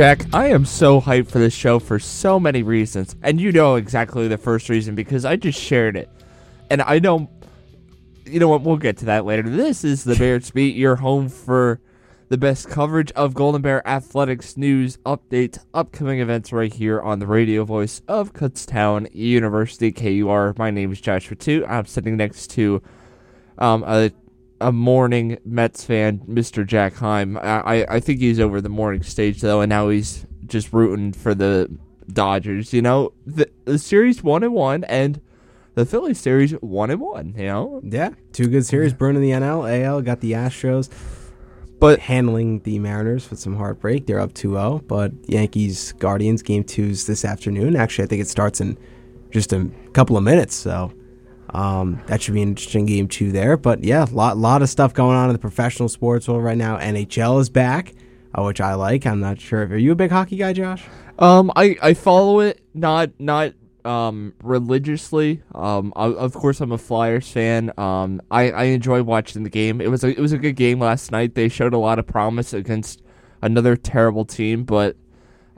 Jack, I am so hyped for this show for so many reasons. And you know exactly the first reason because I just shared it. And I know, you know what, we'll get to that later. This is the Bears Beat, your home for the best coverage of Golden Bear athletics news, updates, upcoming events right here on the radio voice of Kutztown University, KUR. My name is Joshua Two. I'm sitting next to um, a a morning Mets fan, Mr. Jack Heim. I, I think he's over the morning stage though, and now he's just rooting for the Dodgers. You know, the, the series one and one, and the Philly series one and one. You know, Yeah, two good series. Bruin in the NL, AL got the Astros, but handling the Mariners with some heartbreak. They're up 2-0, but Yankees Guardians game two's this afternoon. Actually, I think it starts in just a couple of minutes, so um, that should be an interesting game two there. But yeah, a lot lot of stuff going on in the professional sports world right now. NHL is back, uh, which I like. I'm not sure. Are you a big hockey guy, Josh? Um, I, I follow it not not um religiously. Um, I, of course I'm a Flyers fan. Um, I, I enjoy watching the game. It was a it was a good game last night. They showed a lot of promise against another terrible team, but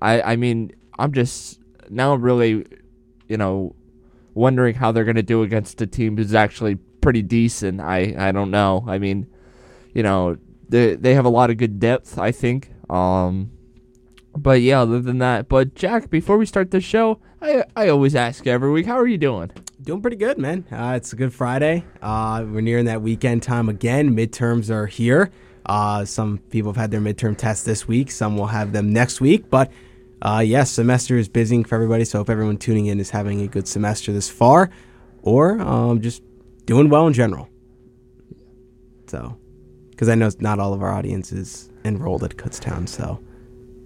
I I mean I'm just now really, you know, wondering how they're gonna do against a team who's actually pretty decent. I I don't know. I mean, you know, they they have a lot of good depth. I think. Um. But yeah, other than that, but Jack, before we start the show, I I always ask every week, how are you doing? Doing pretty good, man. Uh, it's a good Friday. Uh, we're nearing that weekend time again. Midterms are here. Uh, some people have had their midterm tests this week. Some will have them next week. But uh, yes, semester is busy for everybody. So I hope everyone tuning in is having a good semester this far, or um, just doing well in general. So, because I know not all of our audience is enrolled at Kutztown, so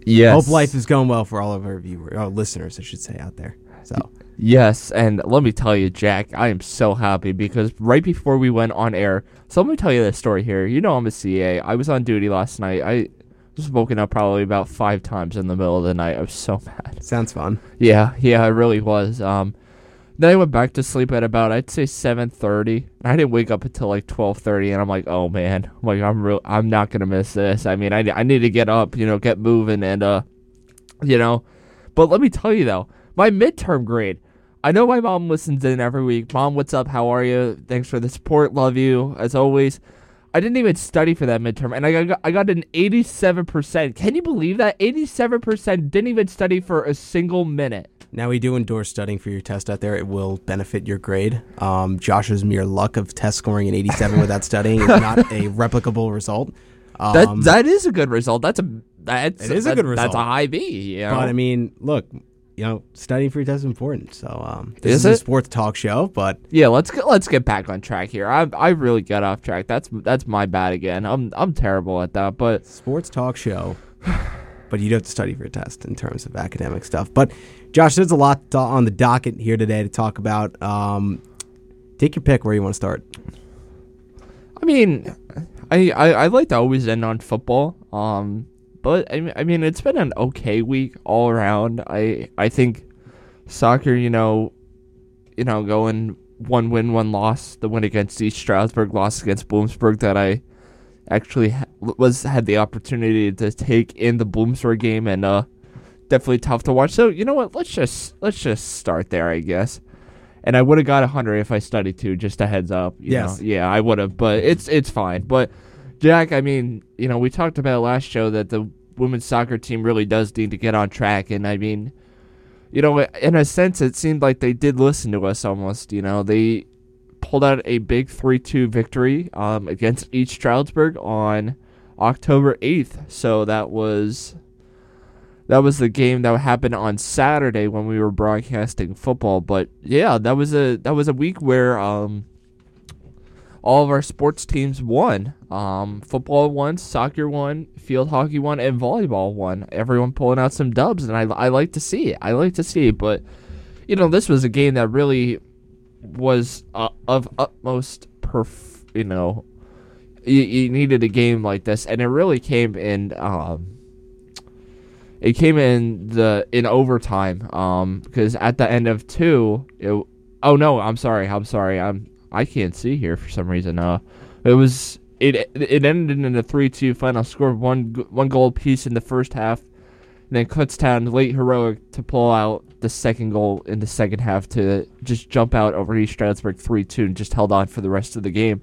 Yes. hope life is going well for all of our viewers, our listeners, I should say, out there. So. Yes, and let me tell you, Jack, I am so happy because right before we went on air, so let me tell you this story here. You know I'm a CA. I was on duty last night. I was woken up probably about five times in the middle of the night. I was so mad. Sounds fun. Yeah, yeah, I really was. Um, then I went back to sleep at about I'd say seven thirty. I didn't wake up until like twelve thirty, and I'm like, oh man, I'm like I'm real. I'm not gonna miss this. I mean, I I need to get up, you know, get moving, and uh, you know. But let me tell you though, my midterm grade. I know my mom listens in every week. Mom, what's up? How are you? Thanks for the support. Love you as always. I didn't even study for that midterm, and I got I got an 87%. Can you believe that? 87% didn't even study for a single minute. Now we do endorse studying for your test out there. It will benefit your grade. Um, Josh's mere luck of test scoring an 87 without studying is not a replicable result. Um, That that is a good result. That's a that's It is a that- good That's a high B. You know? but I mean, look, you know, studying for your test is important. So um, this Is is, a sports talk show, but yeah, let's get let's get back on track here. I I really got off track. That's that's my bad again. I'm I'm terrible at that. But sports talk show. But you do have to study for your test in terms of academic stuff. But Josh, there's a lot to- on the docket here today to talk about. Um, take your pick where you want to start. I mean, I, I I like to always end on football. Um, but I mean, I mean it's been an okay week all around. I I think soccer, you know, you know, going one win, one loss. The win against East Stroudsburg, loss against Bloomsburg that I actually ha- was had the opportunity to take in the Bloomsburg game and uh definitely tough to watch. So, you know what? Let's just let's just start there, I guess. And I would have got a 100 if I studied too, just a heads up. you Yes. know. Yeah, I would have, but it's it's fine. But Jack, I mean, you know, we talked about last show that the women's soccer team really does need to get on track and I mean, you know, in a sense it seemed like they did listen to us almost, you know. They pulled out a big 3-2 victory um, against East Stroudsburg on October 8th. So that was that was the game that happened on Saturday when we were broadcasting football. But yeah, that was a that was a week where um, all of our sports teams won. Um, football won, soccer won, field hockey won, and volleyball won. Everyone pulling out some dubs, and I I like to see it. I like to see it. But you know, this was a game that really was uh, of utmost perf. You know, you, you needed a game like this, and it really came in. Um, it came in the in overtime. Um, because at the end of two, it, oh no, I'm sorry, I'm sorry, I'm I can't see here for some reason. Uh, it was it it ended in a three two final score, one one goal piece in the first half. And then Kutztown late heroic to pull out the second goal in the second half to just jump out over East Stroudsburg 3 2 and just held on for the rest of the game.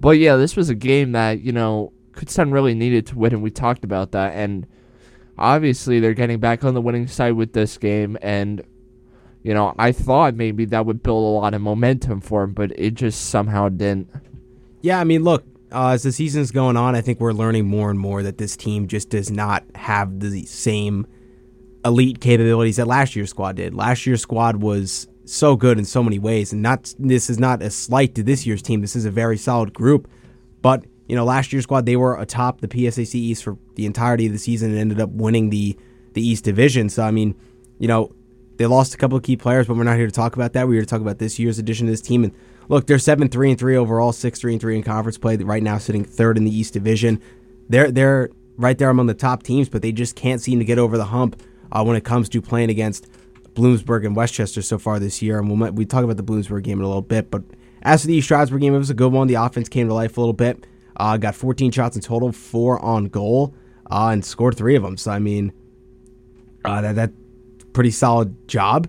But yeah, this was a game that, you know, Kutztown really needed to win, and we talked about that. And obviously, they're getting back on the winning side with this game. And, you know, I thought maybe that would build a lot of momentum for him, but it just somehow didn't. Yeah, I mean, look, uh, as the season's going on, I think we're learning more and more that this team just does not have the same elite capabilities that last year's squad did. Last year's squad was so good in so many ways, and not this is not a slight to this year's team. This is a very solid group, but you know, last year's squad they were atop the PSAC East for the entirety of the season and ended up winning the the East Division. So I mean, you know, they lost a couple of key players, but we're not here to talk about that. We're here to talk about this year's addition to this team and look, they're seven three and three overall, six three and three in conference play. Right now, sitting third in the East Division. They're they're right there among the top teams, but they just can't seem to get over the hump uh, when it comes to playing against Bloomsburg and West Chester so far this year. And we'll we talk about the Bloomsburg game in a little bit, but as for the East Stroudsburg game, it was a good one. The offense came to life a little bit. Uh, got 14 shots in total, four on goal, uh, and scored three of them. So I mean, uh, that that pretty solid job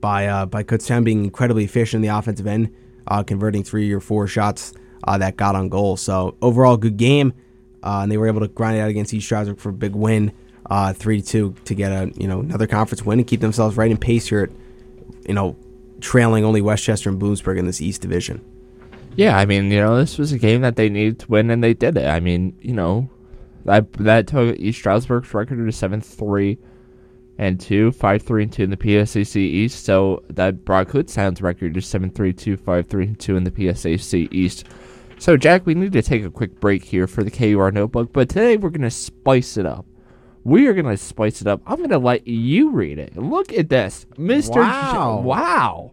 by uh, by Kutztown being incredibly efficient in the offensive end uh, converting three or four shots uh, that got on goal. So overall, good game, uh, and they were able to grind it out against East Stroudsburg for a big win, uh, three to two, to get a you know another conference win and keep themselves right in pace here. At, you know, trailing only West Chester and Bloomsburg in this East Division. Yeah, I mean, you know, this was a game that they needed to win, and they did it. I mean, you know, that that took East Stroudsburg's record to seven three and two, five three and two in the PSAC East. So that brought Sounds record to seven three two, five three and two in the PSAC East. So Jack, we need to take a quick break here for the KUR notebook, but today we're gonna spice it up. We are gonna spice it up. I'm gonna let you read it. Look at this, Mister. Wow! J- wow!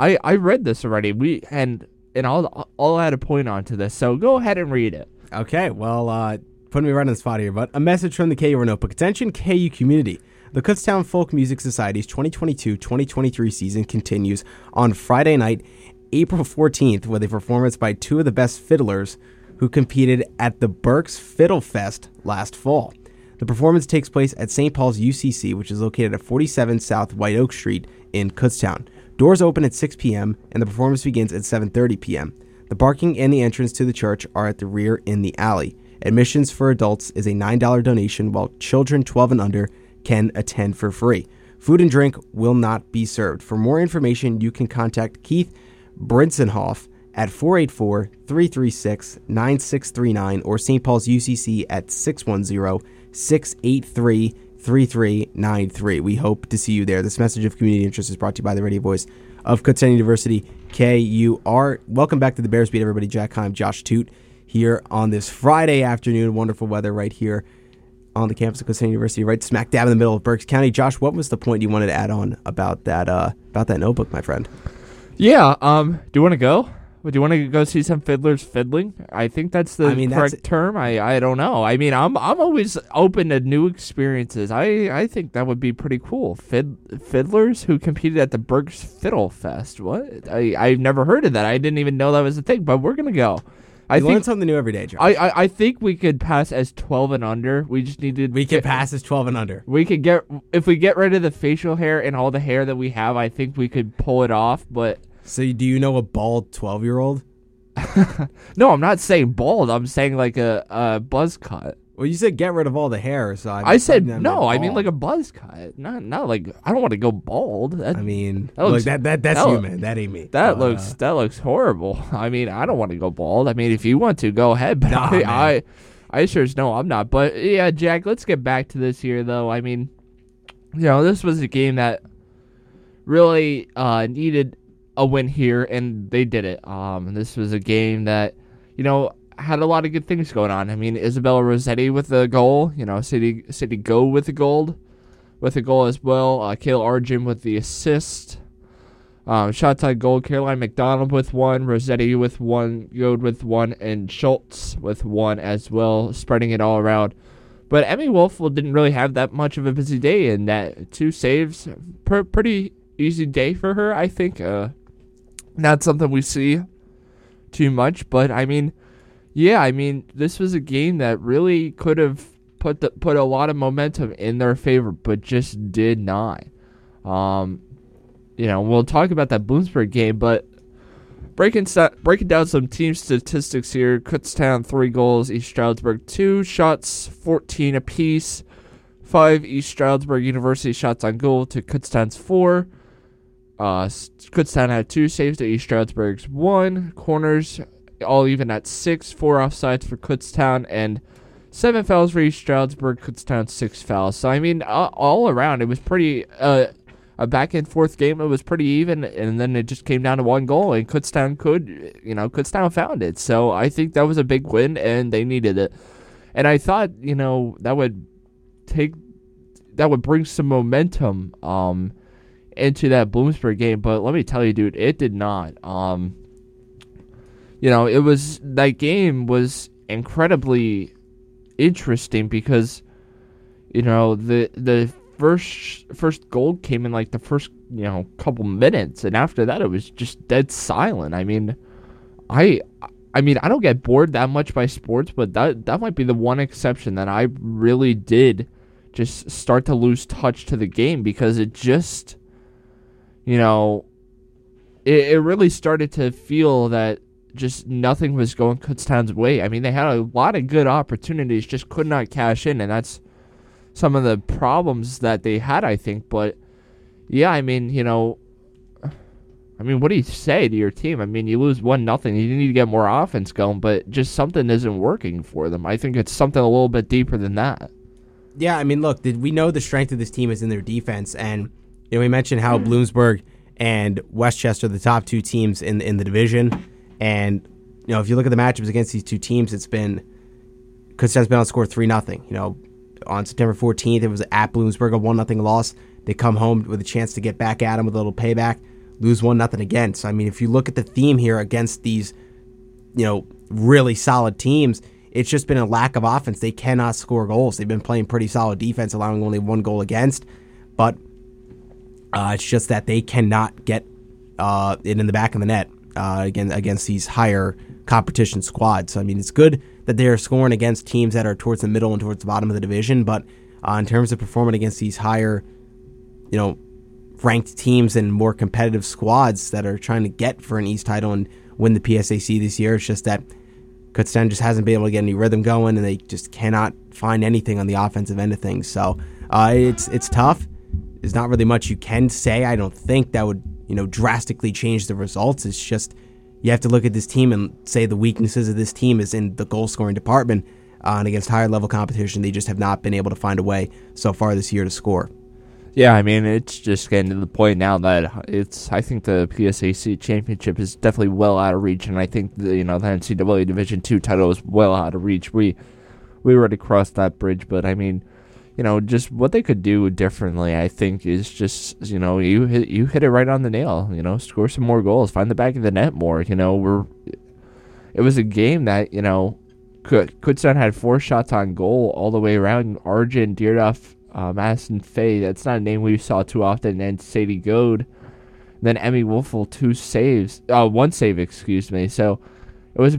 I I read this already. We and and I'll I'll add a point onto this. So go ahead and read it. Okay. Well, uh, putting me right on the spot here, but a message from the KUR notebook. Attention, KU community. The Kutztown Folk Music Society's 2022 2023 season continues on Friday night, April 14th, with a performance by two of the best fiddlers who competed at the Berks Fiddle Fest last fall. The performance takes place at St. Paul's UCC, which is located at 47 South White Oak Street in Kutztown. Doors open at 6 p.m. and the performance begins at 7:30 p.m. The parking and the entrance to the church are at the rear in the alley. Admissions for adults is a $9 donation, while children 12 and under can attend for free. Food and drink will not be served. For more information, you can contact Keith Brinsenhoff at 484 336 9639 or St. Paul's UCC at 610 683 3393. We hope to see you there. This message of community interest is brought to you by the radio voice of Kutztown University, KUR. Welcome back to the Bears Beat, everybody. Jack Heim, Josh Toot here on this Friday afternoon. Wonderful weather right here on the campus of Kutztown University, right smack dab in the middle of Berks County. Josh, what was the point you wanted to add on about that uh, about that notebook, my friend? Yeah. Um. Do you want to go? Do you want to go see some fiddlers fiddling? I think that's the I mean, correct that's- term. I, I don't know. I mean, I'm I'm always open to new experiences. I, I think that would be pretty cool. Fid, fiddlers who competed at the Berks Fiddle Fest. What? I I've never heard of that. I didn't even know that was a thing. But we're gonna go. I I learn think something new every day, Josh. I, I I think we could pass as 12 and under. We just needed we can pass as 12 and under. We could get if we get rid of the facial hair and all the hair that we have. I think we could pull it off. But So, do you know a bald 12 year old? no, I'm not saying bald. I'm saying like a, a buzz cut. Well, you said get rid of all the hair, so I, I said no. I mean like a buzz cut. Not not like I don't want to go bald. That I mean, That look, that, that that's that you, look- man. That ain't me. that Uh, looks that looks horrible. I mean I don't want to go bald. I mean if you want to go ahead, but Nah, I. I I sure as no I'm not. But yeah, Jack. Let's get back to this here though. I mean, you know this was a game that really uh, needed a win here, and they did it. Um, this was a game that, you know, had a lot of good things going on. I mean, Isabella Rossetti with the goal. You know, City City Go with the gold, with the goal as well. Uh, Kale Arjun with the assist. Um, shot on goal. Caroline McDonald with one. Rossetti with one. Yode with one, and Schultz with one as well, spreading it all around. But Emmy Wolfel didn't really have that much of a busy day, and that two saves, per, pretty easy day for her, I think. Uh, not something we see too much, but I mean, yeah, I mean, this was a game that really could have put the, put a lot of momentum in their favor, but just did not. Um, you know, we'll talk about that Bloomsburg game, but breaking breaking down some team statistics here: Kutztown three goals, East Stroudsburg two shots, fourteen apiece. Five East Stroudsburg University shots on goal to Kutztown's four. Uh, Kutztown had two saves to East Stroudsburg's one. Corners all even at six. Four offsides for Kutztown and seven fouls for East Stroudsburg. Kutztown six fouls. So I mean, all, all around it was pretty uh, a back and forth game. It was pretty even, and then it just came down to one goal, and Kutztown could, you know, Kutztown found it. So I think that was a big win, and they needed it. And I thought, you know, that would take, that would bring some momentum um, into that Bloomsburg game. But let me tell you, dude, it did not. Um, you know, it was that game was incredibly interesting because, you know, the the first first goal came in like the first you know couple minutes, and after that it was just dead silent. I mean, I I mean I don't get bored that much by sports, but that that might be the one exception that I really did just start to lose touch to the game because it just you know it, it really started to feel that just nothing was going Kutztown's way. I mean, they had a lot of good opportunities, just could not cash in, and that's some of the problems that they had, I think. But yeah, I mean, you know, I mean, what do you say to your team? I mean, you lose one nothing. You need to get more offense going, but just something isn't working for them. I think it's something a little bit deeper than that. Yeah, I mean, look, did we know the strength of this team is in their defense, and you know, we mentioned how Bloomsburg and West Chester the top two teams in in the division, and you know, if you look at the matchups against these two teams, it's been Kutztown's been on score three nothing. You know, on September 14th. It was at Bloomsburg, a 1 0 loss. They come home with a chance to get back at them with a little payback, lose 1 0 again. So, I mean, if you look at the theme here against these, you know, really solid teams, it's just been a lack of offense. They cannot score goals. They've been playing pretty solid defense, allowing only one goal against. But uh, it's just that they cannot get uh, it in the back of the net uh, again against these higher competition squads. So I mean, it's good that they are scoring against teams that are towards the middle and towards the bottom of the division, but uh, in terms of performing against these higher, you know, ranked teams and more competitive squads that are trying to get for an East title and win the PSAC this year, it's just that Kutztown just hasn't been able to get any rhythm going, and they just cannot find anything on the offensive end of things. So uh, it's it's tough. There's not really much you can say. I don't think that would you know drastically change the results. It's just you have to look at this team and say the weaknesses of this team is in the goal scoring department. Uh, and against higher level competition, they just have not been able to find a way so far this year to score. Yeah, I mean, it's just getting to the point now that it's. I think the PSAC championship is definitely well out of reach, and I think the you know the NCAA Division two title is well out of reach. We we already crossed that bridge, but I mean, you know, just what they could do differently, I think, is just you know you hit you hit it right on the nail. You know, score some more goals, find the back of the net more. You know, we're it was a game that you know Kutztown had four shots on goal all the way around. Arjun, Deerduff, uh, Madison Fay. That's not a name we saw too often. And Sadie Goad. Then Emmy Wolfel, two saves. Uh, one save, excuse me. So it was,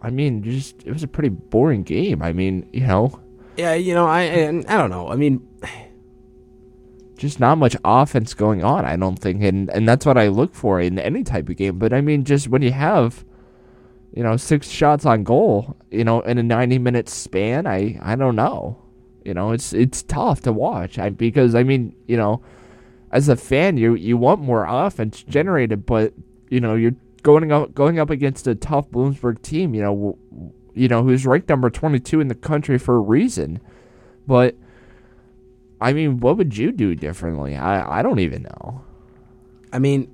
I mean, just it was a pretty boring game. I mean, you know, yeah, you know, I I don't know. I mean, just not much offense going on. I don't think, and and that's what I look for in any type of game. But I mean, just when you have, you know, six shots on goal, you know, in a ninety minute span, I I don't know. You know, it's it's tough to watch. I because I mean, you know, as a fan, you you want more offense generated, but you know, you're going up going up against a tough Bloomsburg team. You know you know, who's ranked number 22 in the country for a reason. But, I mean, what would you do differently? I, I don't even know. I mean,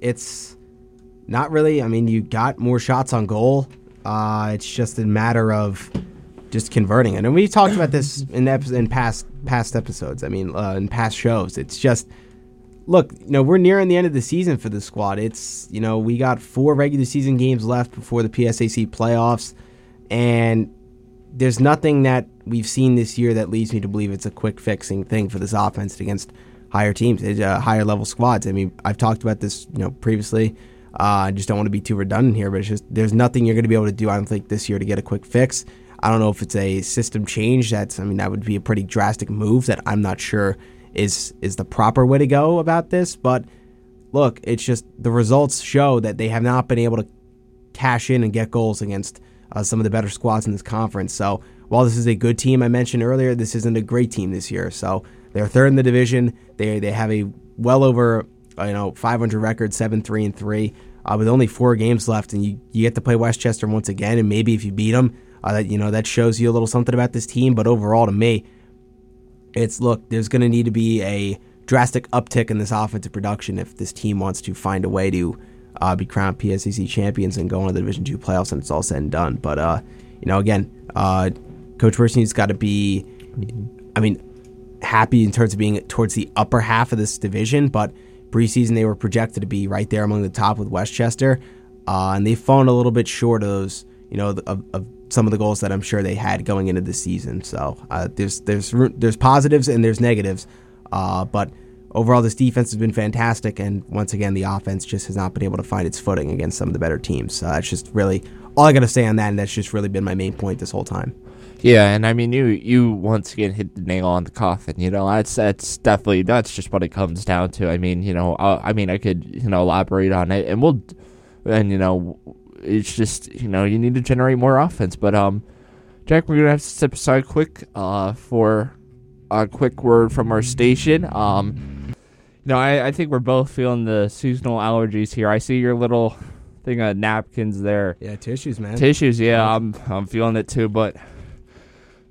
it's not really. I mean, you got more shots on goal. Uh, it's just a matter of just converting it. And we talked about this in in past past episodes. I mean, uh, in past shows. It's just look, you know, we're nearing the end of the season for the squad. It's, you know, we got four regular season games left before the PSAC playoffs, and there's nothing that we've seen this year that leads me to believe it's a quick fixing thing for this offense against higher teams, uh, higher level squads. I mean, I've talked about this, you know, previously. Uh, I just don't want to be too redundant here, but it's just there's nothing you're going to be able to do. I don't think this year to get a quick fix. I don't know if it's a system change. That's I mean that would be a pretty drastic move that I'm not sure is is the proper way to go about this. But look, it's just the results show that they have not been able to cash in and get goals against uh, some of the better squads in this conference. So while this is a good team I mentioned earlier, this isn't a great team this year. So they're third in the division. They they have a well over uh, you know 500 record, seven three and three. Uh, with only four games left, and you, you get to play West Chester once again, and maybe if you beat them, uh, that you know that shows you a little something about this team. But overall, to me, it's look. There's going to need to be a drastic uptick in this offensive production if this team wants to find a way to uh, be crowned PSAC champions and go into the Division Two playoffs, and it's all said and done. But uh, you know, again, uh, Coach Worthington's got to be, I mean, happy in terms of being towards the upper half of this division. But preseason, they were projected to be right there among the top with West Chester, uh, and they've fallen a little bit short of those, you know, of, of some of the goals that I'm sure they had going into the season. So uh, there's there's there's positives and there's negatives, uh, but overall this defense has been fantastic, and once again the offense just has not been able to find its footing against some of the better teams. So that's just really all I got to say on that, and that's just really been my main point this whole time. Yeah, and I mean you you once again hit the nail on the coffin. You know that's that's definitely that's just what it comes down to. I mean you know uh, I mean I could you know elaborate on it, and we'll and you know it's just you know you need to generate more offense. But um, Jack, we're gonna have to step aside quick uh for a quick word from our station. Um, you know I I think we're both feeling the seasonal allergies here. I see your little thing of napkins there. Yeah, tissues, man. Tissues, yeah, I'm I'm feeling it too, but.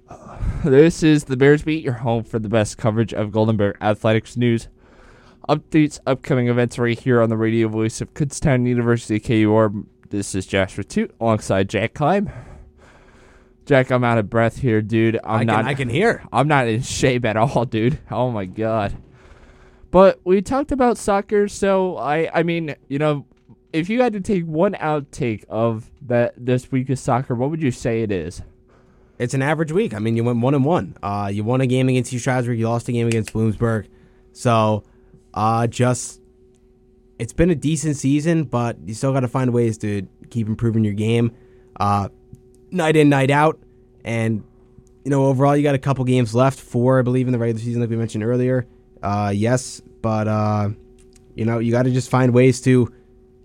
uh, This is the Bears Beat, your home for the best coverage of Golden Bear athletics news, updates, upcoming events right here on the radio voice of Kutztown University KUR. This is Joshua Toot alongside Jack Klein. Jack, I'm out of breath here, dude. I'm I can, not. I can hear. I'm not in shape at all, dude. Oh my god. But we talked about soccer, so I I mean, you know, if you had to take one outtake of that this week of soccer, what would you say it is? It's an average week. I mean, you went one and one. Uh, you won a game against East Stroudsburg. You lost a game against Bloomsburg. So, uh, just it's been a decent season, but you still got to find ways to keep improving your game, uh, night in, night out, and you know overall you got a couple games left. Four, I believe, in the regular season, like we mentioned earlier. Uh, yes, but uh, you know you got to just find ways to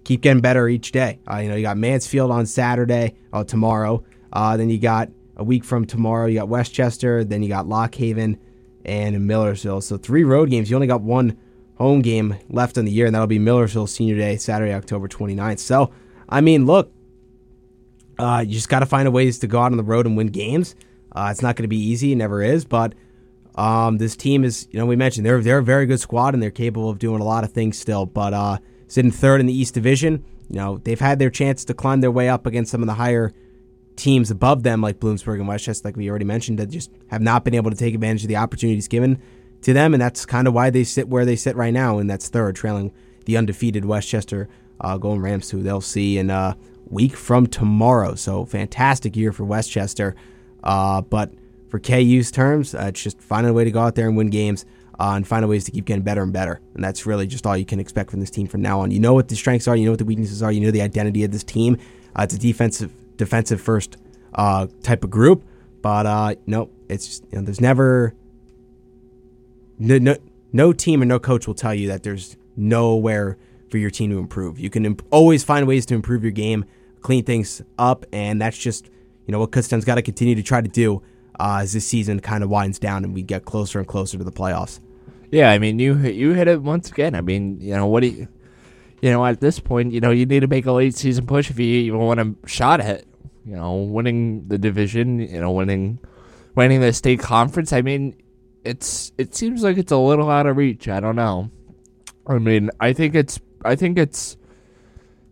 keep getting better each day. Uh, you know you got Mansfield on Saturday, uh, tomorrow. Uh, then you got a week from tomorrow, you got West Chester. Then you got Lock Haven and Millersville. So three road games. You only got one home game left in the year, and that'll be Millersville Senior Day, Saturday, October 29th. So, I mean, look, uh, you just got to find a ways to go out on the road and win games. Uh, it's not going to be easy, it never is, but um, this team is, you know, we mentioned they're they're a very good squad and they're capable of doing a lot of things still. But uh, sitting third in the East Division, you know, they've had their chance to climb their way up against some of the higher teams above them, like Bloomsburg and West Chester, like we already mentioned, that just have not been able to take advantage of the opportunities given to them, and that's kind of why they sit where they sit right now, and that's third, trailing the undefeated West Chester uh, Golden Rams, who they'll see in a week from tomorrow. So fantastic year for West Chester, uh, but for KU's terms, uh, it's just finding a way to go out there and win games. Uh, and find a ways to keep getting better and better, and that's really just all you can expect from this team from now on. You know what the strengths are, you know what the weaknesses are, you know the identity of this team. Uh, it's a defensive, defensive first uh, type of group, but uh, no, it's just, you know, there's never no, no no team and no coach will tell you that there's nowhere for your team to improve. You can imp- always find ways to improve your game, clean things up, and that's just you know what Kutztown's got to continue to try to do uh, as this season kind of winds down and we get closer and closer to the playoffs. Yeah, I mean you you hit it once again. I mean, you know what do you, you know at this point, you know you need to make a late season push if you even want a shot at you know winning the division, you know winning winning the state conference. I mean, it's it seems like it's a little out of reach. I don't know. I mean, I think it's I think it's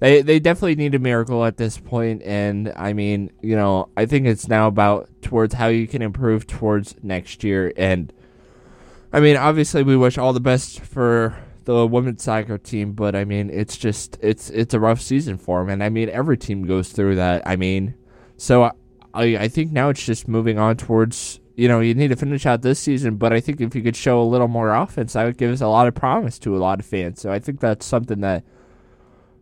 they they definitely need a miracle at this point and I mean, you know, I think it's now about towards how you can improve towards next year and I mean, obviously we wish all the best for the women's soccer team, but I mean, it's just it's it's a rough season for them and I mean, every team goes through that. I mean, so I I think now it's just moving on towards you know, you need to finish out this season, but I think if you could show a little more offense, that would give us a lot of promise to a lot of fans. So I think that's something that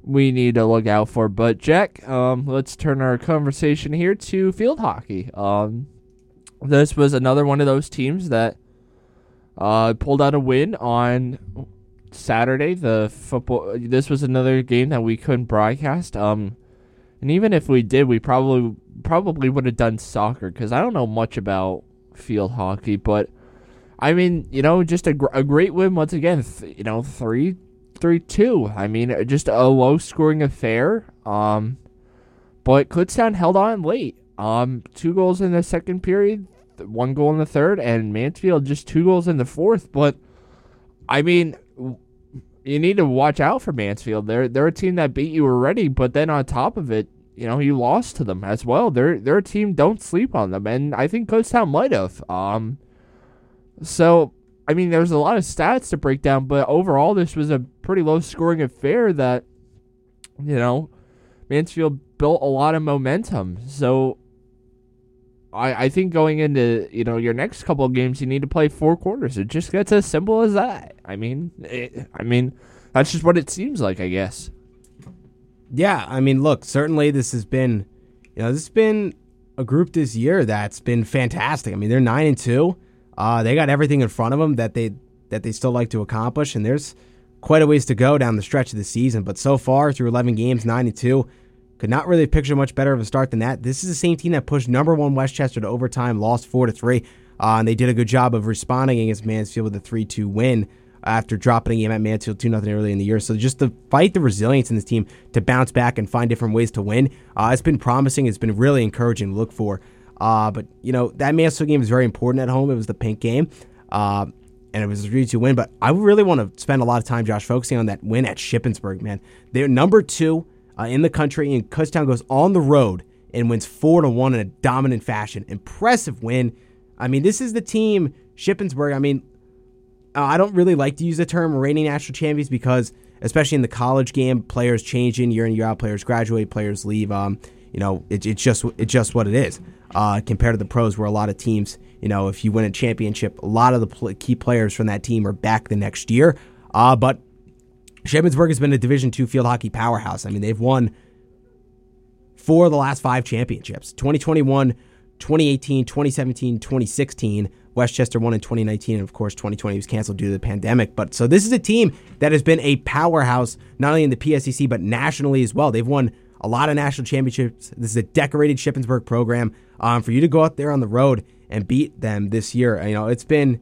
we need to look out for. But Jack, um, let's turn our conversation here to field hockey. Um, this was another one of those teams that uh, pulled out a win on Saturday. The football. This was another game that we couldn't broadcast. Um, and even if we did, we probably probably would have done soccer because I don't know much about field hockey, but I mean, you know, just a, gr- a great win once again. Th- you know, three three two. I mean, just a low scoring affair. Um, but Kutztown held on late. Um, two goals in the second period, one goal in the third, and Mansfield just two goals in the fourth. But I mean, you need to watch out for Mansfield. They're they're a team that beat you already, but then on top of it, you know, you lost to them as well. They're they're team. Don't sleep on them, and I think Kutztown might have. Um, so I mean, there's a lot of stats to break down, but overall, this was a pretty low scoring affair that, you know, Mansfield built a lot of momentum. So I, I think going into you know your next couple of games, you need to play four quarters. It just gets as simple as that. I mean, it, I mean, that's just what it seems like, I guess. Yeah, I mean, look, certainly this has been, you know, this has been a group this year that's been fantastic. I mean, they're nine and two. Uh, they got everything in front of them that they that they still like to accomplish, and there's quite a ways to go down the stretch of the season. But so far, through 11 games, nine and two, could not really picture much better of a start than that. This is the same team that pushed number one West Chester to overtime, lost four to three, uh, and they did a good job of responding against Mansfield with a three-two win after dropping a game at Mansfield 2 0 early in the year. So just to fight the resilience in this team to bounce back and find different ways to win, uh, it's been promising. It's been really encouraging to look for. Uh, but, you know, that Mansfield game was very important at home. It was the pink game. Uh, and it was a 3 2 win. But I really want to spend a lot of time, Josh, focusing on that win at Shippensburg, man. They're number two uh, in the country, and Kutztown goes on the road and wins 4 to 1 in a dominant fashion. Impressive win. I mean, this is the team, Shippensburg. I mean, uh, I don't really like to use the term reigning national champions because, especially in the college game, players change in year in year out. Players graduate, players leave. Um, you know, it, it's just it's just what it is. Uh, compared to the pros, where a lot of teams, you know, if you win a championship, a lot of the pl- key players from that team are back the next year. Uh, but Shippensburg has been a Division two field hockey powerhouse. I mean, they've won four of the last five championships 2021, 2018, 2017, 2016. West Chester won in 2019, and of course, 2020 was canceled due to the pandemic. But so this is a team that has been a powerhouse, not only in the PSAC, but nationally as well. They've won a lot of national championships. This is a decorated Shippensburg program. Um, for you to go out there on the road and beat them this year, you know, it's been.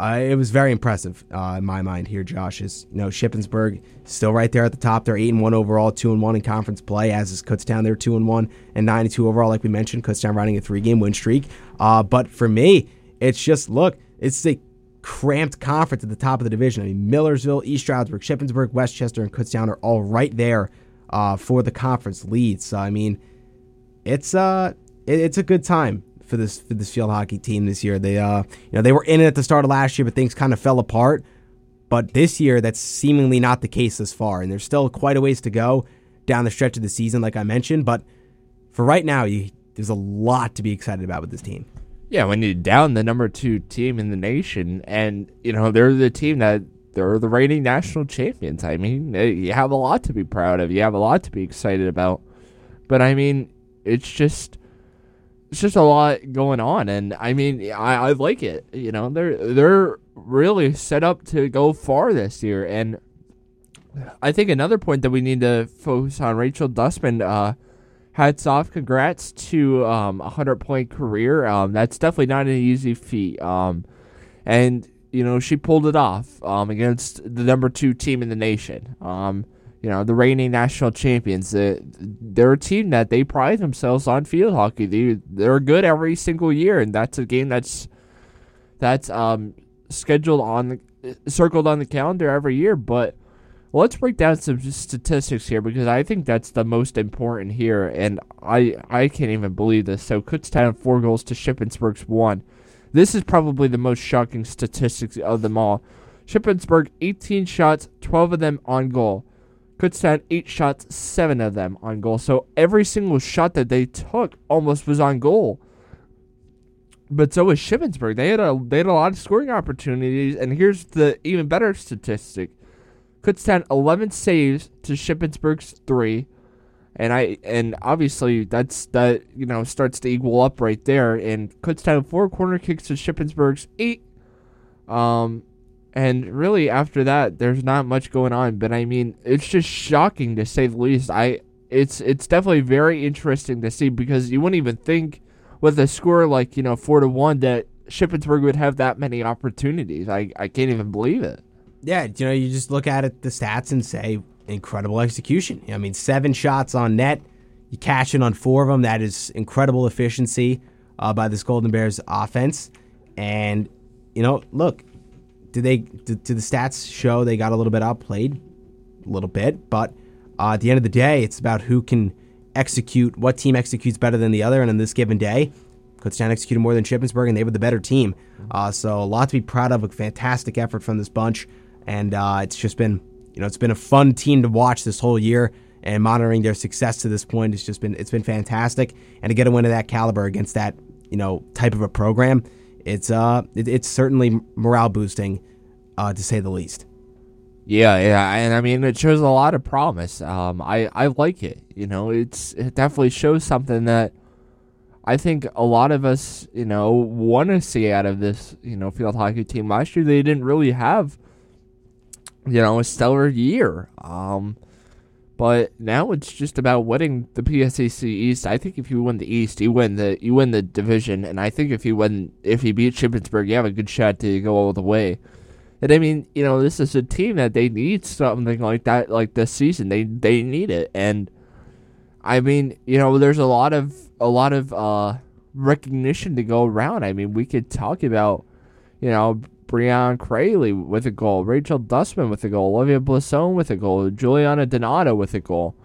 Uh, it was very impressive uh, in my mind here, Josh. Is you know Shippensburg still right there at the top. They're eight and one overall, two and one in conference play. As is Kutztown, they're two and one and nine and two overall, like we mentioned. Kutztown riding a three game win streak. Uh, but for me, it's just look, it's a cramped conference at the top of the division. I mean, Millersville, East Stroudsburg, Shippensburg, West Chester, and Kutztown are all right there uh, for the conference lead. So I mean, it's uh, it, it's a good time for this for this field hockey team this year. They uh, you know, they were in it at the start of last year, but things kind of fell apart. But this year, that's seemingly not the case this far, and there's still quite a ways to go down the stretch of the season, like I mentioned. But for right now, you, there's a lot to be excited about with this team. Yeah, when you're down the number two team in the nation, and you know they're the team that they're the reigning national champions. I mean, eh, you have a lot to be proud of. You have a lot to be excited about. But I mean, it's just it's just a lot going on, and I mean, I, I like it. You know, they're they're really set up to go far this year, and I think another point that we need to focus on, Rachel Dustman. Uh, hats off, congrats to um, a hundred point career. Um, that's definitely not an easy feat. Um, and you know she pulled it off um, against the number two team in the nation. Um, you know the reigning national champions. Uh, they're a team that they pride themselves on field hockey. They they're good every single year, and that's a game that's that's um, scheduled on circled on the calendar every year. But let's break down some statistics here because I think that's the most important here, and I I can't even believe this. So Kutztown four goals to Shippensburg's one. This is probably the most shocking statistics of them all. Shippensburg 18 shots, 12 of them on goal. Kutztown 8 shots, 7 of them on goal. So every single shot that they took almost was on goal. But so was Shippensburg. They had a they had a lot of scoring opportunities, and here's the even better statistic. Kutztown 11 saves to Shippensburg's three, and I and obviously that's that you know starts to equal up right there. And Kutztown four corner kicks to Shippensburg's eight. Um, and really after that, there's not much going on. But I mean, it's just shocking to say the least. I it's it's definitely very interesting to see because you wouldn't even think with a score like you know four to one that Shippensburg would have that many opportunities. I I can't even believe it. Yeah, you know, you just look at it, the stats, and say incredible execution. I mean, seven shots on net, you cash in on four of them. That is incredible efficiency uh, by this Golden Bears offense. And you know, look, do they do the stats show they got a little bit outplayed? A little bit, but uh, at the end of the day, it's about who can execute, what team executes better than the other. And on this given day, Kutztown executed more than Shippensburg, and they were the better team. Uh, so a lot to be proud of. A fantastic effort from this bunch, and uh, it's just been, you know, it's been a fun team to watch this whole year. And monitoring their success to this point has just been, it's been fantastic. And to get a win of that caliber against that, you know, type of a program, it's uh, it, it's certainly morale boosting, uh, to say the least. Yeah, yeah, and I mean it shows a lot of promise. Um, I I like it. You know, it's it definitely shows something that I think a lot of us, you know, want to see out of this, you know, field hockey team. Last year they didn't really have, you know, a stellar year. Um, but now it's just about winning the PSAC East. I think if you win the East, you win the you win the division, and I think if you win if you beat Shippensburg, you have a good shot to go all the way. And I mean, you know, this is a team that they need something like that, like this season. They they need it, and I mean, you know, there's a lot of a lot of uh, recognition to go around. I mean, we could talk about, you know, Breon Crayley with a goal, Rachel Dustman with a goal, Olivia Blasson with a goal, Juliana Donato with a goal.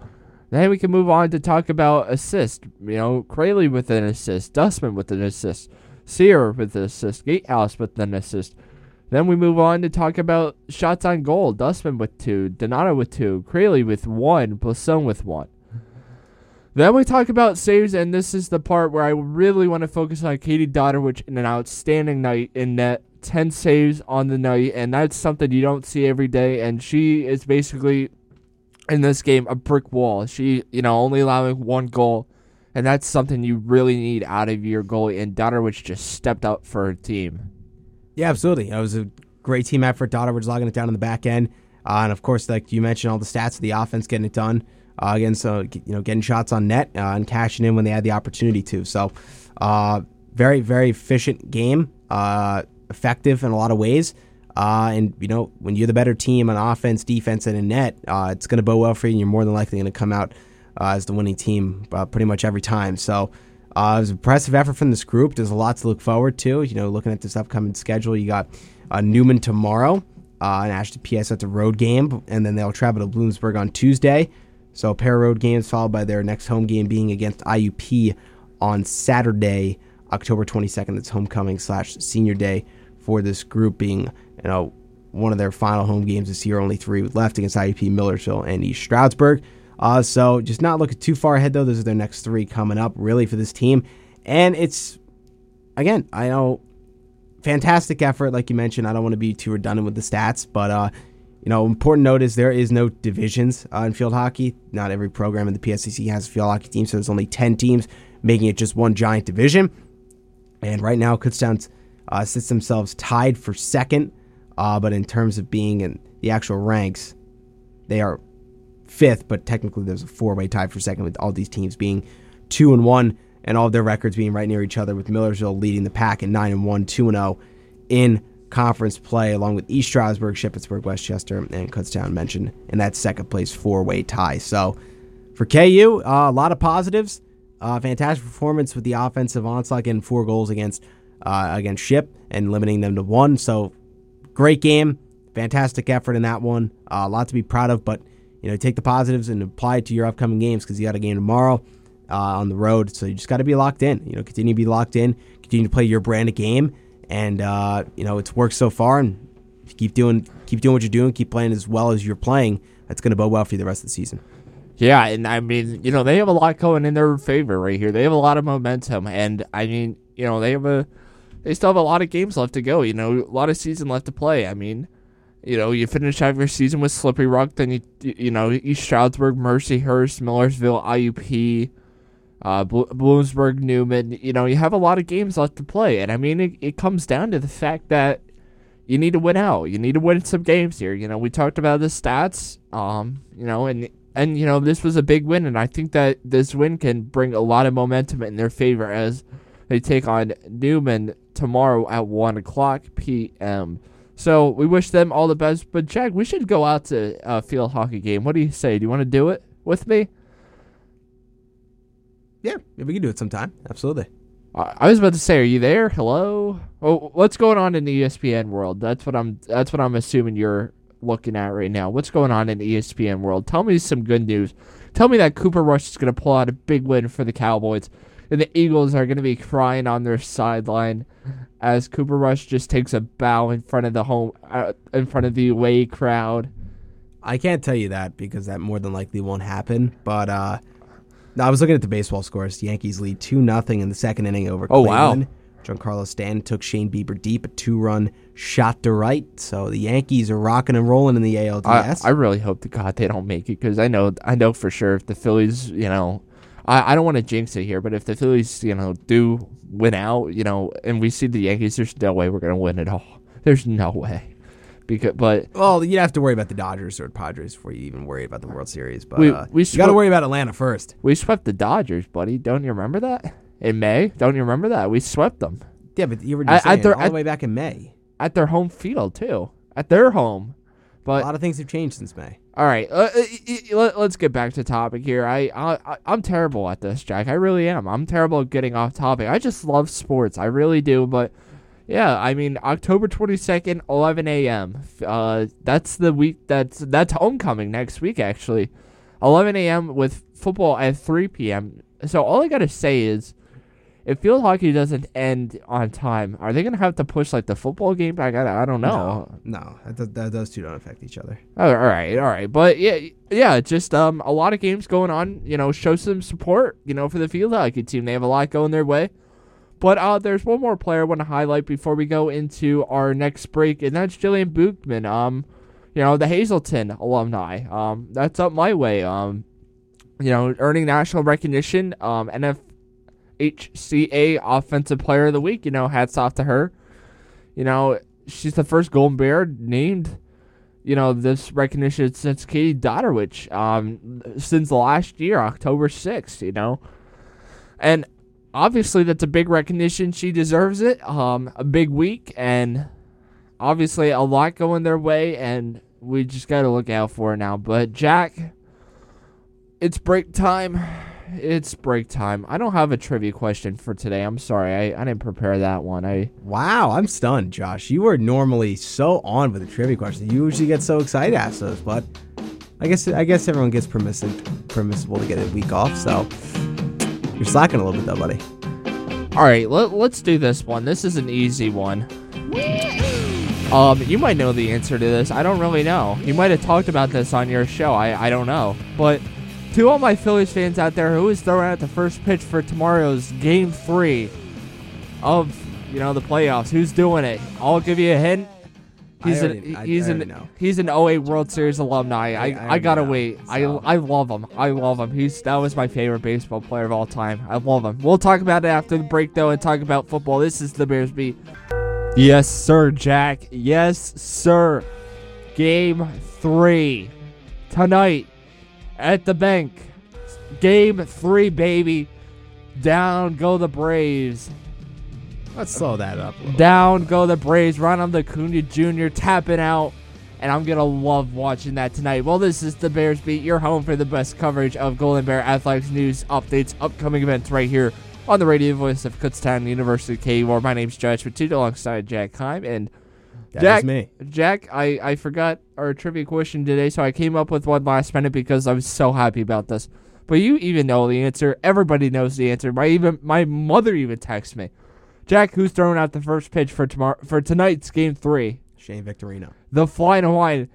Then we can move on to talk about assist. You know, Crayley with an assist, Dustman with an assist, Sear with an assist, Gatehouse with an assist. Then we move on to talk about shots on goal. Dustman with two, Donato with two, Crayley with one, Blasson with one. Then we talk about saves, and this is the part where I really want to focus on Katie Dodderwich in an outstanding night in net. 10 saves on the night, and that's something you don't see every day. And she is basically, in this game, a brick wall. She, you know, only allowing one goal, and that's something you really need out of your goalie. And Dodderwich just stepped up for her team. Yeah, absolutely. It was a great team effort. Dodderwich logging it down in the back end, uh, and of course, like you mentioned, all the stats of the offense getting it done. Uh, again, so you know, getting shots on net uh, and cashing in when they had the opportunity to. So, uh, very, very efficient game, uh, effective in a lot of ways. Uh, and you know, when you're the better team on offense, defense, and in net, it's going to bow well for you, and you're more than likely going to come out as the winning team pretty much every time. So. Uh, it was an impressive effort from this group. There's a lot to look forward to. You know, looking at this upcoming schedule, you got uh, Newman tomorrow, uh, and Ashton PS at the road game, and then they'll travel to Bloomsburg on Tuesday. So a pair of road games followed by their next home game being against IUP on Saturday, October 22nd. It's homecoming slash senior day for this group being, you know, one of their final home games this year. Only three left against IUP, Millersville, and East Stroudsburg. Uh, so just not looking too far ahead though. Those are their next three coming up really for this team, and it's again I know fantastic effort like you mentioned. I don't want to be too redundant with the stats, but uh, you know important note is there is no divisions uh, in field hockey. Not every program in the PSAC has a field hockey team, so there's only ten teams, making it just one giant division. And right now, Kutztown uh, sits themselves tied for second, uh, but in terms of being in the actual ranks, they are fifth, but technically there's a four way tie for second with all these teams being two and one and all their records being right near each other with Millersville leading the pack at nine and one, two and zero in conference play, along with East Stroudsburg, Shippensburg, West Chester, and Kutztown mentioned in that second place four way tie. So for KU, uh, a lot of positives. Uh, fantastic performance with the offensive onslaught, getting four goals against uh, against Ship and limiting them to one. So great game, fantastic effort in that one. Uh, a lot to be proud of, but you know, take the positives and apply it to your upcoming games because you got a game tomorrow uh, on the road. So you just got to be locked in. You know, continue to be locked in, continue to play your brand of game, and uh, you know it's worked so far. And keep doing keep doing what you're doing, keep playing as well as you're playing, that's going to bode well for you the rest of the season. Yeah, and I mean, you know, they have a lot going in their favor right here. They have a lot of momentum, and I mean, you know, they have a they still have a lot of games left to go. You know, a lot of season left to play. I mean, you know, you finish out your season with Slippery Rock, then you you know East Stroudsburg, Mercyhurst, Millersville, IUP, uh, Bloomsburg, Newman. You know, you have a lot of games left to play, and I mean, it, it comes down to the fact that you need to win out. You need to win some games here. You know, we talked about the stats, um, you know, and and you know this was a big win, and I think that this win can bring a lot of momentum in their favor as they take on Newman tomorrow at one o'clock p.m. So we wish them all the best. But Jack, we should go out to a field hockey game. What do you say? Do you want to do it with me? Yeah, yeah, we can do it sometime. Absolutely. I was about to say, are you there? Hello. Oh, what's going on in the ESPN world? That's what I'm. That's what I'm assuming you're looking at right now. What's going on in the ESPN world? Tell me some good news. Tell me that Cooper Rush is going to pull out a big win for the Cowboys, and the Eagles are going to be crying on their sideline as Cooper Rush just takes a bow in front of the home, uh, in front of the away crowd. I can't tell you that because that more than likely won't happen. But uh, I was looking at the baseball scores. The Yankees lead two nothing in the second inning over oh, Cleveland. wow. Giancarlo Stanton took Shane Bieber deep, a two-run shot to right. So the Yankees are rocking and rolling in the ALDS. I, I really hope to God they don't make it because I know I know for sure if the Phillies, you know, I, I don't want to jinx it here, but if the Phillies, you know, do win out, you know, and we see the Yankees, there's no way we're gonna win it all. There's no way. Because, but well, you'd have to worry about the Dodgers or Padres before you even worry about the World Series. But we, uh, we you got to worry about Atlanta first. We swept the Dodgers, buddy. Don't you remember that in May? Don't you remember that we swept them? Yeah, but you were just at, saying, at their, all the way back in May at their home field too, at their home. But a lot of things have changed since May. All right, uh, let, us get back to topic here. I, I I'm terrible at this, Jack. I really am. I'm terrible at getting off topic. I just love sports. I really do. But yeah, I mean October 22nd, 11 a.m. Uh, that's the week. That's that's homecoming next week actually. 11 a.m. with football at 3 p.m. So all I gotta say is if field hockey doesn't end on time, are they gonna have to push like the football game back? I, I don't know. No, no that, that, those two don't affect each other. Oh, all right, all right, but yeah, yeah, just um, a lot of games going on. You know, show some support. You know, for the field hockey team, they have a lot going their way. But uh, there's one more player I want to highlight before we go into our next break, and that's Jillian Bookman. Um, you know, the Hazleton alumni. Um, that's up my way. Um, you know, earning national recognition. Um, NF HCA Offensive Player of the Week. You know, hats off to her. You know, she's the first Golden Bear named. You know, this recognition since Katie Dotterwich, um, since last year, October 6th, you know. And obviously, that's a big recognition. She deserves it. Um, a big week, and obviously, a lot going their way, and we just got to look out for now. But, Jack, it's break time it's break time. I don't have a trivia question for today. I'm sorry. I, I didn't prepare that one. I Wow, I'm stunned, Josh. You are normally so on with the trivia question. You usually get so excited after those, but I guess I guess everyone gets permissive permissible to get a week off, so you're slacking a little bit though, buddy. All right, let, let's do this one. This is an easy one. Um, you might know the answer to this. I don't really know. You might have talked about this on your show. I, I don't know. But to all my Phillies fans out there, who is throwing out the first pitch for tomorrow's Game Three of you know the playoffs? Who's doing it? I'll give you a hint. He's already, an he's I, an know. he's an 08 World Series alumni. I, I, I gotta know, wait. So. I I love him. I love him. He's that was my favorite baseball player of all time. I love him. We'll talk about it after the break though and talk about football. This is the Bears beat. Yes, sir, Jack. Yes, sir. Game three tonight at the bank. Game three, baby. Down go the Braves. Let's slow that up. Down go the Braves. Ronald Acuna Jr. tapping out. And I'm going to love watching that tonight. Well, this is the Bears Beat, your home for the best coverage of Golden Bear Athletics news, updates, upcoming events right here on the radio voice of Kutztown University KUR. My name's Josh Petito alongside Jack Heim. And that Jack, me. Jack, I, I forgot our trivia question today, so I came up with one last minute because I was so happy about this. But you even know the answer. Everybody knows the answer. My even my mother even texts me. Jack, who's throwing out the first pitch for tomorrow for tonight's game three? Shane Victorino. The flying Hawaiian.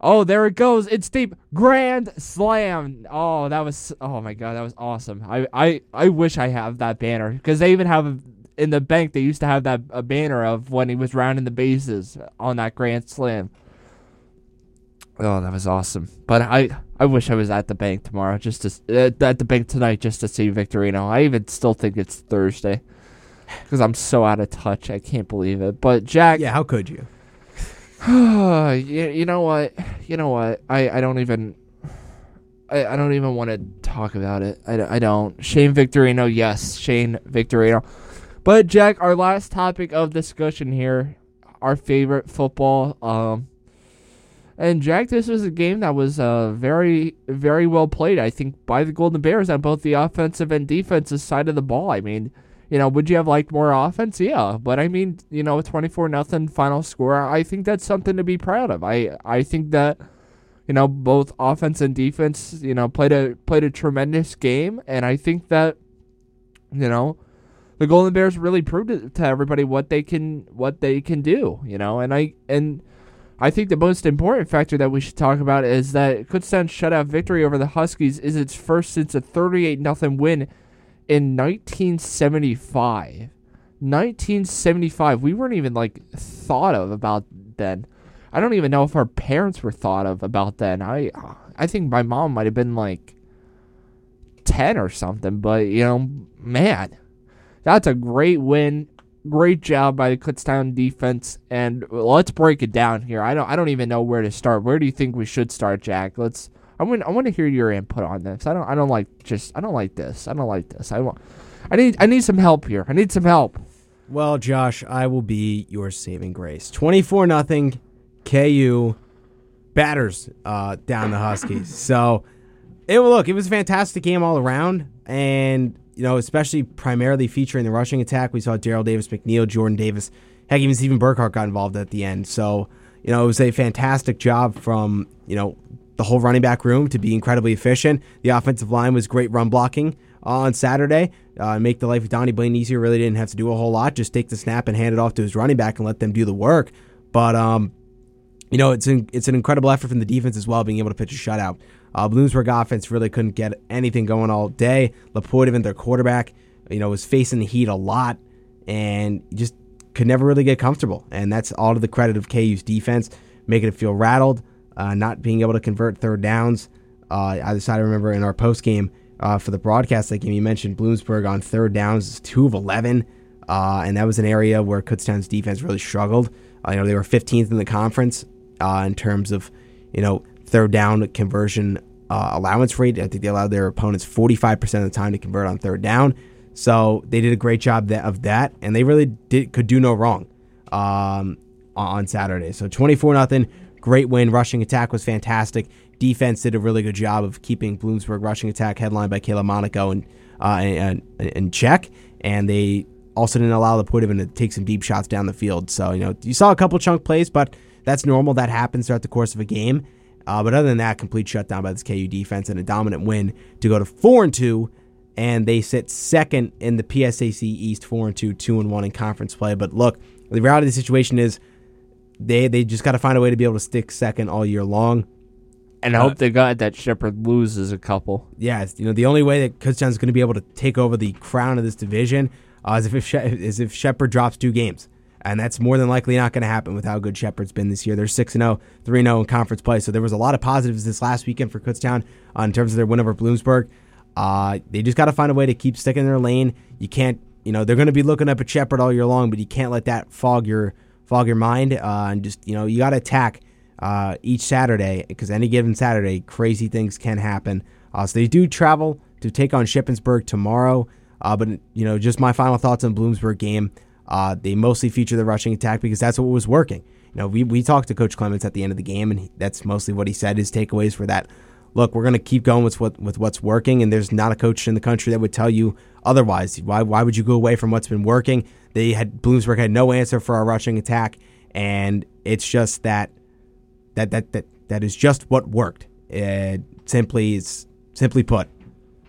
Oh, there it goes. It's deep. Grand slam. Oh, that was oh my god, that was awesome. I I, I wish I have that banner because they even have in the bank they used to have that a banner of when he was rounding the bases on that grand slam. Oh, that was awesome. But I I wish I was at the bank tomorrow just to uh, at the bank tonight just to see Victorino. I even still think it's Thursday because I'm so out of touch. I can't believe it. But Jack, Yeah, how could you? you, you know what? You know what? I, I don't even I, I don't even want to talk about it. I, I don't. Shane Victorino, yes, Shane Victorino. But Jack, our last topic of discussion here, our favorite football. Um, and Jack, this was a game that was uh, very, very well played. I think by the Golden Bears on both the offensive and defensive side of the ball. I mean, you know, would you have liked more offense? Yeah, but I mean, you know, twenty four nothing final score. I think that's something to be proud of. I I think that you know both offense and defense you know played a played a tremendous game, and I think that you know the Golden Bears really proved to everybody what they can what they can do. You know, and I and. I think the most important factor that we should talk about is that Kutztown's shutout victory over the Huskies is its first since a 38 0 win in 1975. 1975. We weren't even like thought of about then. I don't even know if our parents were thought of about then. I I think my mom might have been like 10 or something, but you know, man, that's a great win. Great job by the Kutztown defense, and let's break it down here. I don't, I don't even know where to start. Where do you think we should start, Jack? Let's. I want, I want to hear your input on this. I don't, I don't like just, I don't like this. I don't like this. I want, I need, I need some help here. I need some help. Well, Josh, I will be your saving grace. 24 nothing KU batters uh, down the Huskies. So, it look, it was a fantastic game all around, and you know, especially primarily featuring the rushing attack. We saw Daryl Davis, McNeil, Jordan Davis, heck, even Stephen Burkhart got involved at the end. So, you know, it was a fantastic job from you know the whole running back room to be incredibly efficient. The offensive line was great run blocking on Saturday. Uh, make the life of Donnie Blaine easier. Really didn't have to do a whole lot. Just take the snap and hand it off to his running back and let them do the work. But um, you know, it's an, it's an incredible effort from the defense as well, being able to pitch a shutout. Uh, Bloomsburg offense really couldn't get anything going all day. Laporte, even their quarterback, you know, was facing the heat a lot and just could never really get comfortable. And that's all to the credit of KU's defense, making it feel rattled, uh, not being able to convert third downs. Uh, I decided to remember in our post game uh, for the broadcast that game, you mentioned Bloomsburg on third downs is two of eleven, uh, and that was an area where Kutztown's defense really struggled. Uh, you know, they were 15th in the conference uh, in terms of you know third down conversion uh, allowance rate. I think they allowed their opponents 45% of the time to convert on third down. So they did a great job of that, and they really did could do no wrong um, on Saturday. So 24 nothing, great win. Rushing attack was fantastic. Defense did a really good job of keeping Bloomsburg rushing attack headlined by Kayla Monaco and uh, and, and check, and they also didn't allow the Portman to take some deep shots down the field. So you know you saw a couple chunk plays, but that's normal. That happens throughout the course of a game. Uh, but other than that, complete shutdown by this KU defense and a dominant win to go to four and two, and they sit second in the PSAC East, four and two, two and one in conference play. But look, the reality of the situation is they they just got to find a way to be able to stick second all year long. And I uh, hope they got that Shepherd loses a couple. Yeah, you know the only way that Kutztown's going to be able to take over the crown of this division uh, is if, if is if Shepherd drops two games and that's more than likely not going to happen with how good Shepherd's been this year. They're 6 0, 3 0 in conference play. So there was a lot of positives this last weekend for Kutztown uh, in terms of their win over Bloomsburg. Uh, they just got to find a way to keep sticking in their lane. You can't, you know, they're going to be looking up at Shepherd all year long, but you can't let that fog your fog your mind. Uh, and just, you know, you got to attack uh, each Saturday because any given Saturday, crazy things can happen. Uh, so they do travel to take on Shippensburg tomorrow. Uh, but, you know, just my final thoughts on Bloomsburg game. Uh, they mostly feature the rushing attack because that's what was working. You know, we, we talked to Coach Clements at the end of the game, and he, that's mostly what he said. His takeaways for that. Look, we're going to keep going with what with what's working, and there's not a coach in the country that would tell you otherwise. Why why would you go away from what's been working? They had Bloomsburg had no answer for our rushing attack, and it's just that that that that that is just what worked. It simply is simply put,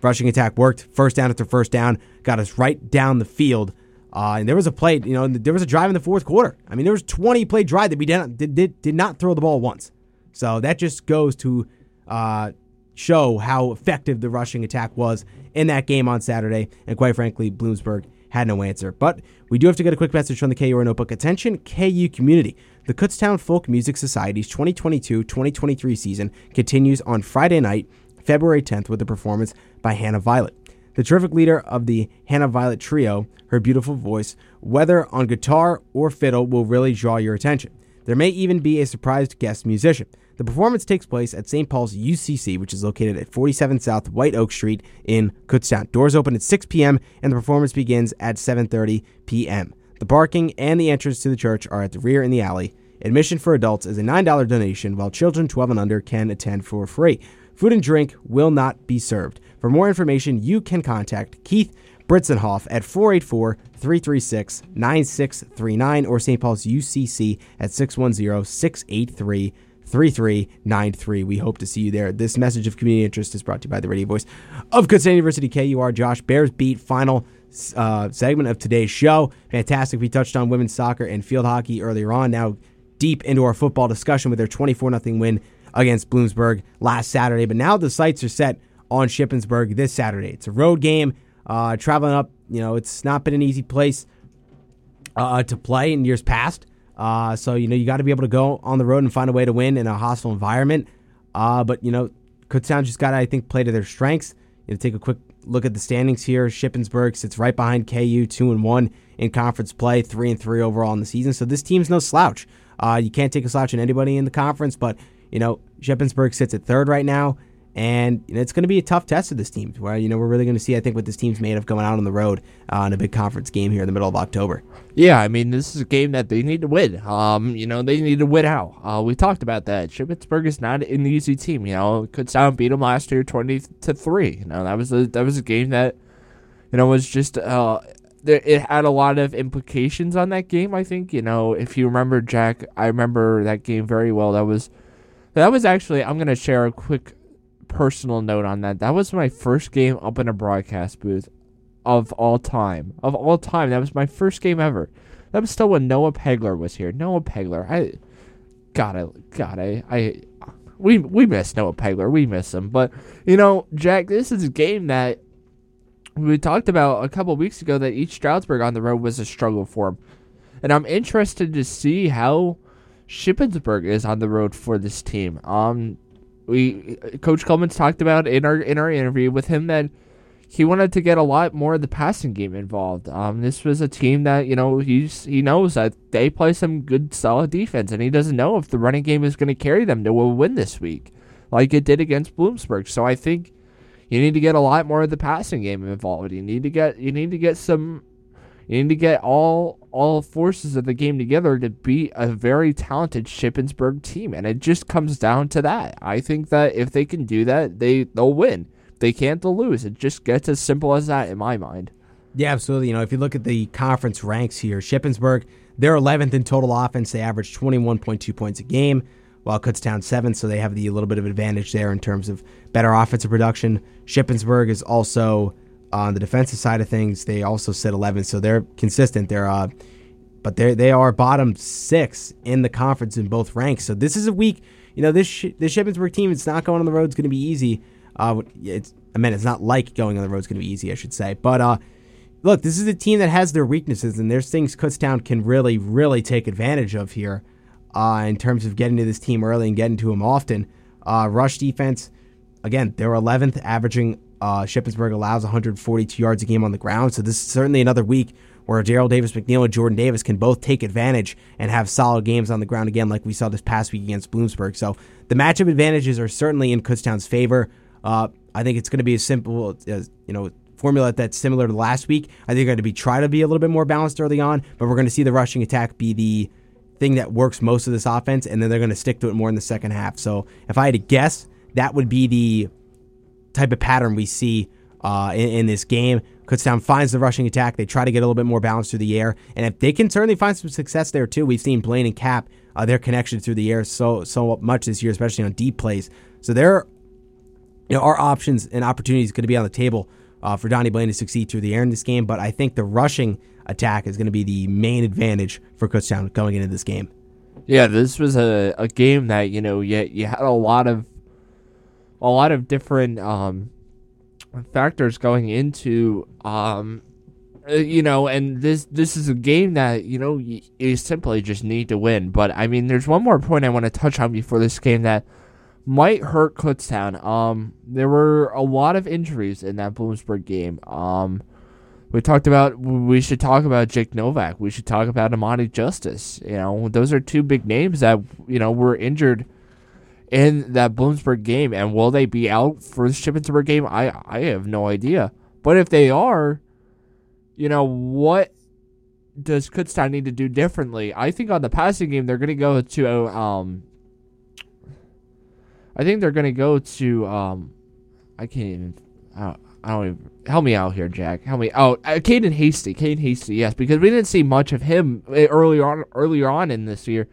rushing attack worked. First down after first down got us right down the field uh, and there was a play, you know, there was a drive in the fourth quarter. I mean, there was 20 play drive that we did, did, did, did not throw the ball once. So that just goes to uh, show how effective the rushing attack was in that game on Saturday. And quite frankly, Bloomsburg had no answer. But we do have to get a quick message from the KU Notebook. Attention, KU community. The Kutztown Folk Music Society's 2022 2023 season continues on Friday night, February 10th, with a performance by Hannah Violet. The terrific leader of the Hannah Violet Trio, her beautiful voice, whether on guitar or fiddle, will really draw your attention. There may even be a surprised guest musician. The performance takes place at St. Paul's UCC, which is located at 47 South White Oak Street in Kutztown. Doors open at 6 p.m. and the performance begins at 7:30 p.m. The parking and the entrance to the church are at the rear in the alley. Admission for adults is a $9 donation, while children 12 and under can attend for free. Food and drink will not be served. For more information, you can contact Keith Britzenhoff at 484 336 9639 or St. Paul's UCC at 610 683 3393. We hope to see you there. This message of community interest is brought to you by the radio voice of Kutztown University KUR. Josh Bears beat final uh, segment of today's show. Fantastic. We touched on women's soccer and field hockey earlier on. Now deep into our football discussion with their 24 0 win against Bloomsburg last Saturday. But now the sights are set on Shippensburg this Saturday. It's a road game. Uh, traveling up, you know, it's not been an easy place uh, to play in years past. Uh, so you know you got to be able to go on the road and find a way to win in a hostile environment. Uh, but you know, Kutztown just got to I think play to their strengths. You know, take a quick look at the standings here. Shippensburg sits right behind KU, two and one in conference play, three and three overall in the season. So this team's no slouch. Uh, you can't take a slouch on anybody in the conference, but you know Shippensburg sits at third right now. And it's going to be a tough test of this team. Where you know we're really going to see, I think, what this team's made of going out on the road uh, in a big conference game here in the middle of October. Yeah, I mean, this is a game that they need to win. Um, you know, they need to win out. Uh, we talked about that. Shippensburg is not an easy team. You know, Kutztown beat them last year, twenty to three. You know, that was a that was a game that, you know, was just uh, there, it had a lot of implications on that game. I think you know, if you remember, Jack, I remember that game very well. That was that was actually. I'm gonna share a quick personal note on that. That was my first game up in a broadcast booth of all time. Of all time, that was my first game ever. That was still when Noah Pegler was here. Noah Pegler, I, God, I, God, I, I, we we miss Noah Pegler. We miss him. But you know, Jack, this is a game that we talked about a couple weeks ago. That East Stroudsburg on the road was a struggle for him, and I'm interested to see how Shippensburg is on the road for this team. Um, we Coach Coleman's talked about in our in our interview with him that he wanted to get a lot more of the passing game involved. Um, this was a team that you know he's he knows that they play some good solid defense, and he doesn't know if the running game is going to carry them to a win this week, like it did against Bloomsburg. So I think you need to get a lot more of the passing game involved. You need to get you need to get some you need to get all all forces of the game together to beat a very talented Shippensburg team, and it just comes down to that. I think that if they can do that, they they'll win. They can't, they'll lose. It just gets as simple as that in my mind. Yeah, absolutely. You know, if you look at the conference ranks here, Shippensburg they're 11th in total offense. They average 21.2 points a game, while Kutztown 7th, so they have the little bit of advantage there in terms of better offensive production. Shippensburg is also on the defensive side of things, they also sit 11, so they're consistent. They're uh, but they they are bottom six in the conference in both ranks. So this is a week. You know this this Shippensburg team. It's not going on the road. It's going to be easy. Uh, it's I mean it's not like going on the road is going to be easy. I should say, but uh, look, this is a team that has their weaknesses, and there's things Kutztown can really really take advantage of here. Uh, in terms of getting to this team early and getting to them often. Uh, rush defense, again, they're 11th, averaging uh, Shippensburg allows 142 yards a game on the ground. So this is certainly another week where Daryl Davis McNeil and Jordan Davis can both take advantage and have solid games on the ground again, like we saw this past week against Bloomsburg. So the matchup advantages are certainly in Kutztown's favor. Uh, I think it's going to be a simple, uh, you know, formula that's similar to last week. I think going to be try to be a little bit more balanced early on, but we're going to see the rushing attack be the thing that works most of this offense, and then they're going to stick to it more in the second half. So if I had to guess, that would be the type of pattern we see uh, in, in, this game. Kutztown finds the rushing attack. They try to get a little bit more balance through the air, and if they can certainly find some success there too, we've seen Blaine and Cap uh, their connection through the air so so much this year, especially on deep plays. So there, you know, our options and opportunities going to be on the table uh, for Donnie Blaine to succeed through the air in this game. But I think the rushing attack is going to be the main advantage for Kutztown going into this game. Yeah, this was a, a game that you know you, you had a lot of a lot of different um, factors going into um, Uh, you know, and this this is a game that you know you, you simply just need to win. But I mean, there's one more point I want to touch on before this game that might hurt Kutztown. Um, there were a lot of injuries in that Bloomsburg game. Um, we talked about we should talk about Jake Novak. We should talk about Amani Justice. You know, those are two big names that you know were injured in that Bloomsburg game. And will they be out for the Shippensburg game? I I have no idea. But if they are, you know what does Kutztown need to do differently? I think on the passing game they're going to go to um. I think they're going to go to um. I can't even. I don't even help me out here, Jack. Help me out. Uh, Caden Hasty, Caden Hasty, yes, because we didn't see much of him eh, earlier on, earlier on in this year,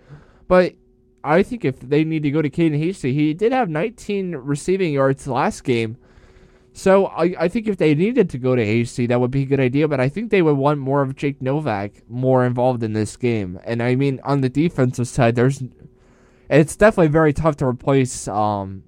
but I think if they need to go to Caden Hasty, he did have 19 receiving yards last game. So I, I think if they needed to go to Hasty, that would be a good idea. But I think they would want more of Jake Novak more involved in this game. And I mean, on the defensive side, there's it's definitely very tough to replace um,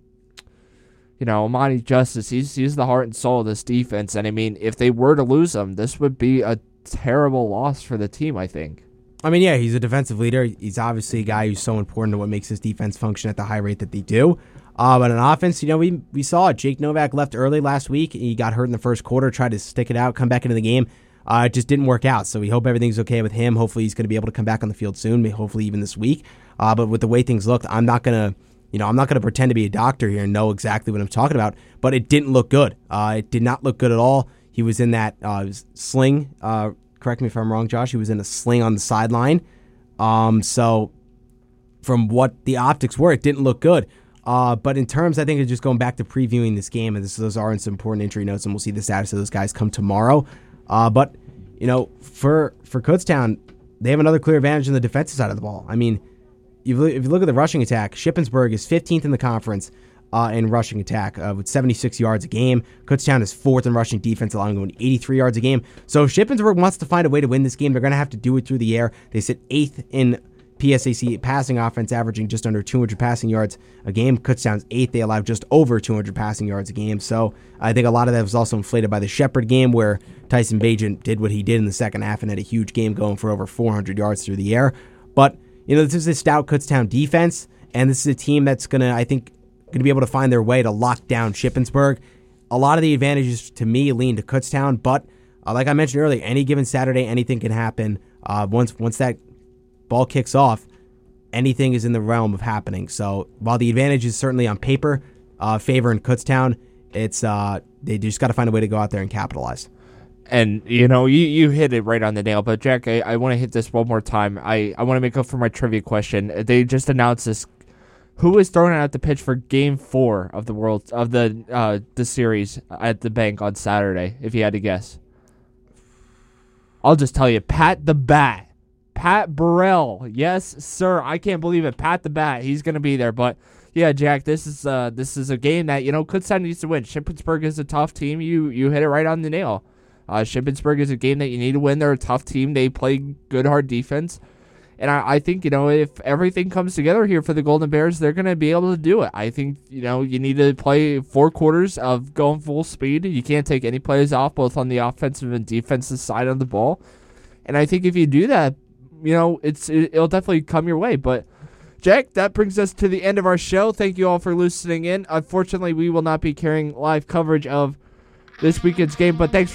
you know, Amani Justice, he's he's the heart and soul of this defense. And I mean, if they were to lose him, this would be a terrible loss for the team, I think. I mean, yeah, he's a defensive leader. He's obviously a guy who's so important to what makes his defense function at the high rate that they do. Uh, but on offense, you know, we we saw. Jake Novak left early last week. He got hurt in the first quarter, tried to stick it out, come back into the game. Uh, it just didn't work out. So we hope everything's okay with him. Hopefully, he's going to be able to come back on the field soon. Hopefully, even this week. Uh, but with the way things looked, I'm not going to you know, I'm not going to pretend to be a doctor here and know exactly what I'm talking about, but it didn't look good. Uh, it did not look good at all. He was in that uh, sling. Correct me if I'm wrong, Josh. He was in a sling on the sideline. Um, so, from what the optics were, it didn't look good. Uh, but in terms, I think it's just going back to previewing this game, and this, those are some important injury notes, and we'll see the status of those guys come tomorrow. Uh, but you know, for for Kutztown, they have another clear advantage in the defensive side of the ball. I mean, if you look at the rushing attack, Shippensburg is 15th in the conference uh, in rushing attack uh, with 76 yards a game. Kutztown is fourth in rushing defense, allowing only 83 yards a game. So if Shippensburg wants to find a way to win this game, they're going to have to do it through the air. They sit eighth in PSAC passing offense, averaging just under 200 passing yards a game. Kutztown's eighth; they allow just over 200 passing yards a game. So I think a lot of that was also inflated by the Shepherd game, where Tyson Bagent did what he did in the second half and had a huge game going for over 400 yards through the air. But you know, this is a stout Kutztown defense, and this is a team that's going to, I think, going to be able to find their way to lock down Shippensburg. A lot of the advantages to me lean to Kutztown, but uh, like I mentioned earlier, any given Saturday, anything can happen. Uh, once once that ball kicks off, anything is in the realm of happening. So while the advantage is certainly on paper uh, favor in Kutztown, it's uh, they just got to find a way to go out there and capitalize and you know you, you hit it right on the nail but jack i, I want to hit this one more time i, I want to make up for my trivia question they just announced this who is throwing out the pitch for game four of the world of the uh the series at the bank on saturday if you had to guess i'll just tell you pat the bat pat burrell yes sir i can't believe it pat the bat he's gonna be there but yeah, Jack, this is uh this is a game that you know could Kutztown needs to win. Shippensburg is a tough team. You you hit it right on the nail. Uh, Shippensburg is a game that you need to win. They're a tough team. They play good, hard defense. And I, I think, you know, if everything comes together here for the Golden Bears, they're going to be able to do it. I think, you know, you need to play four quarters of going full speed. You can't take any plays off, both on the offensive and defensive side of the ball. And I think if you do that, you know, it's it, it'll definitely come your way. But Jack, that brings us to the end of our show. Thank you all for listening in. Unfortunately, we will not be carrying live coverage of this weekend's game, but thanks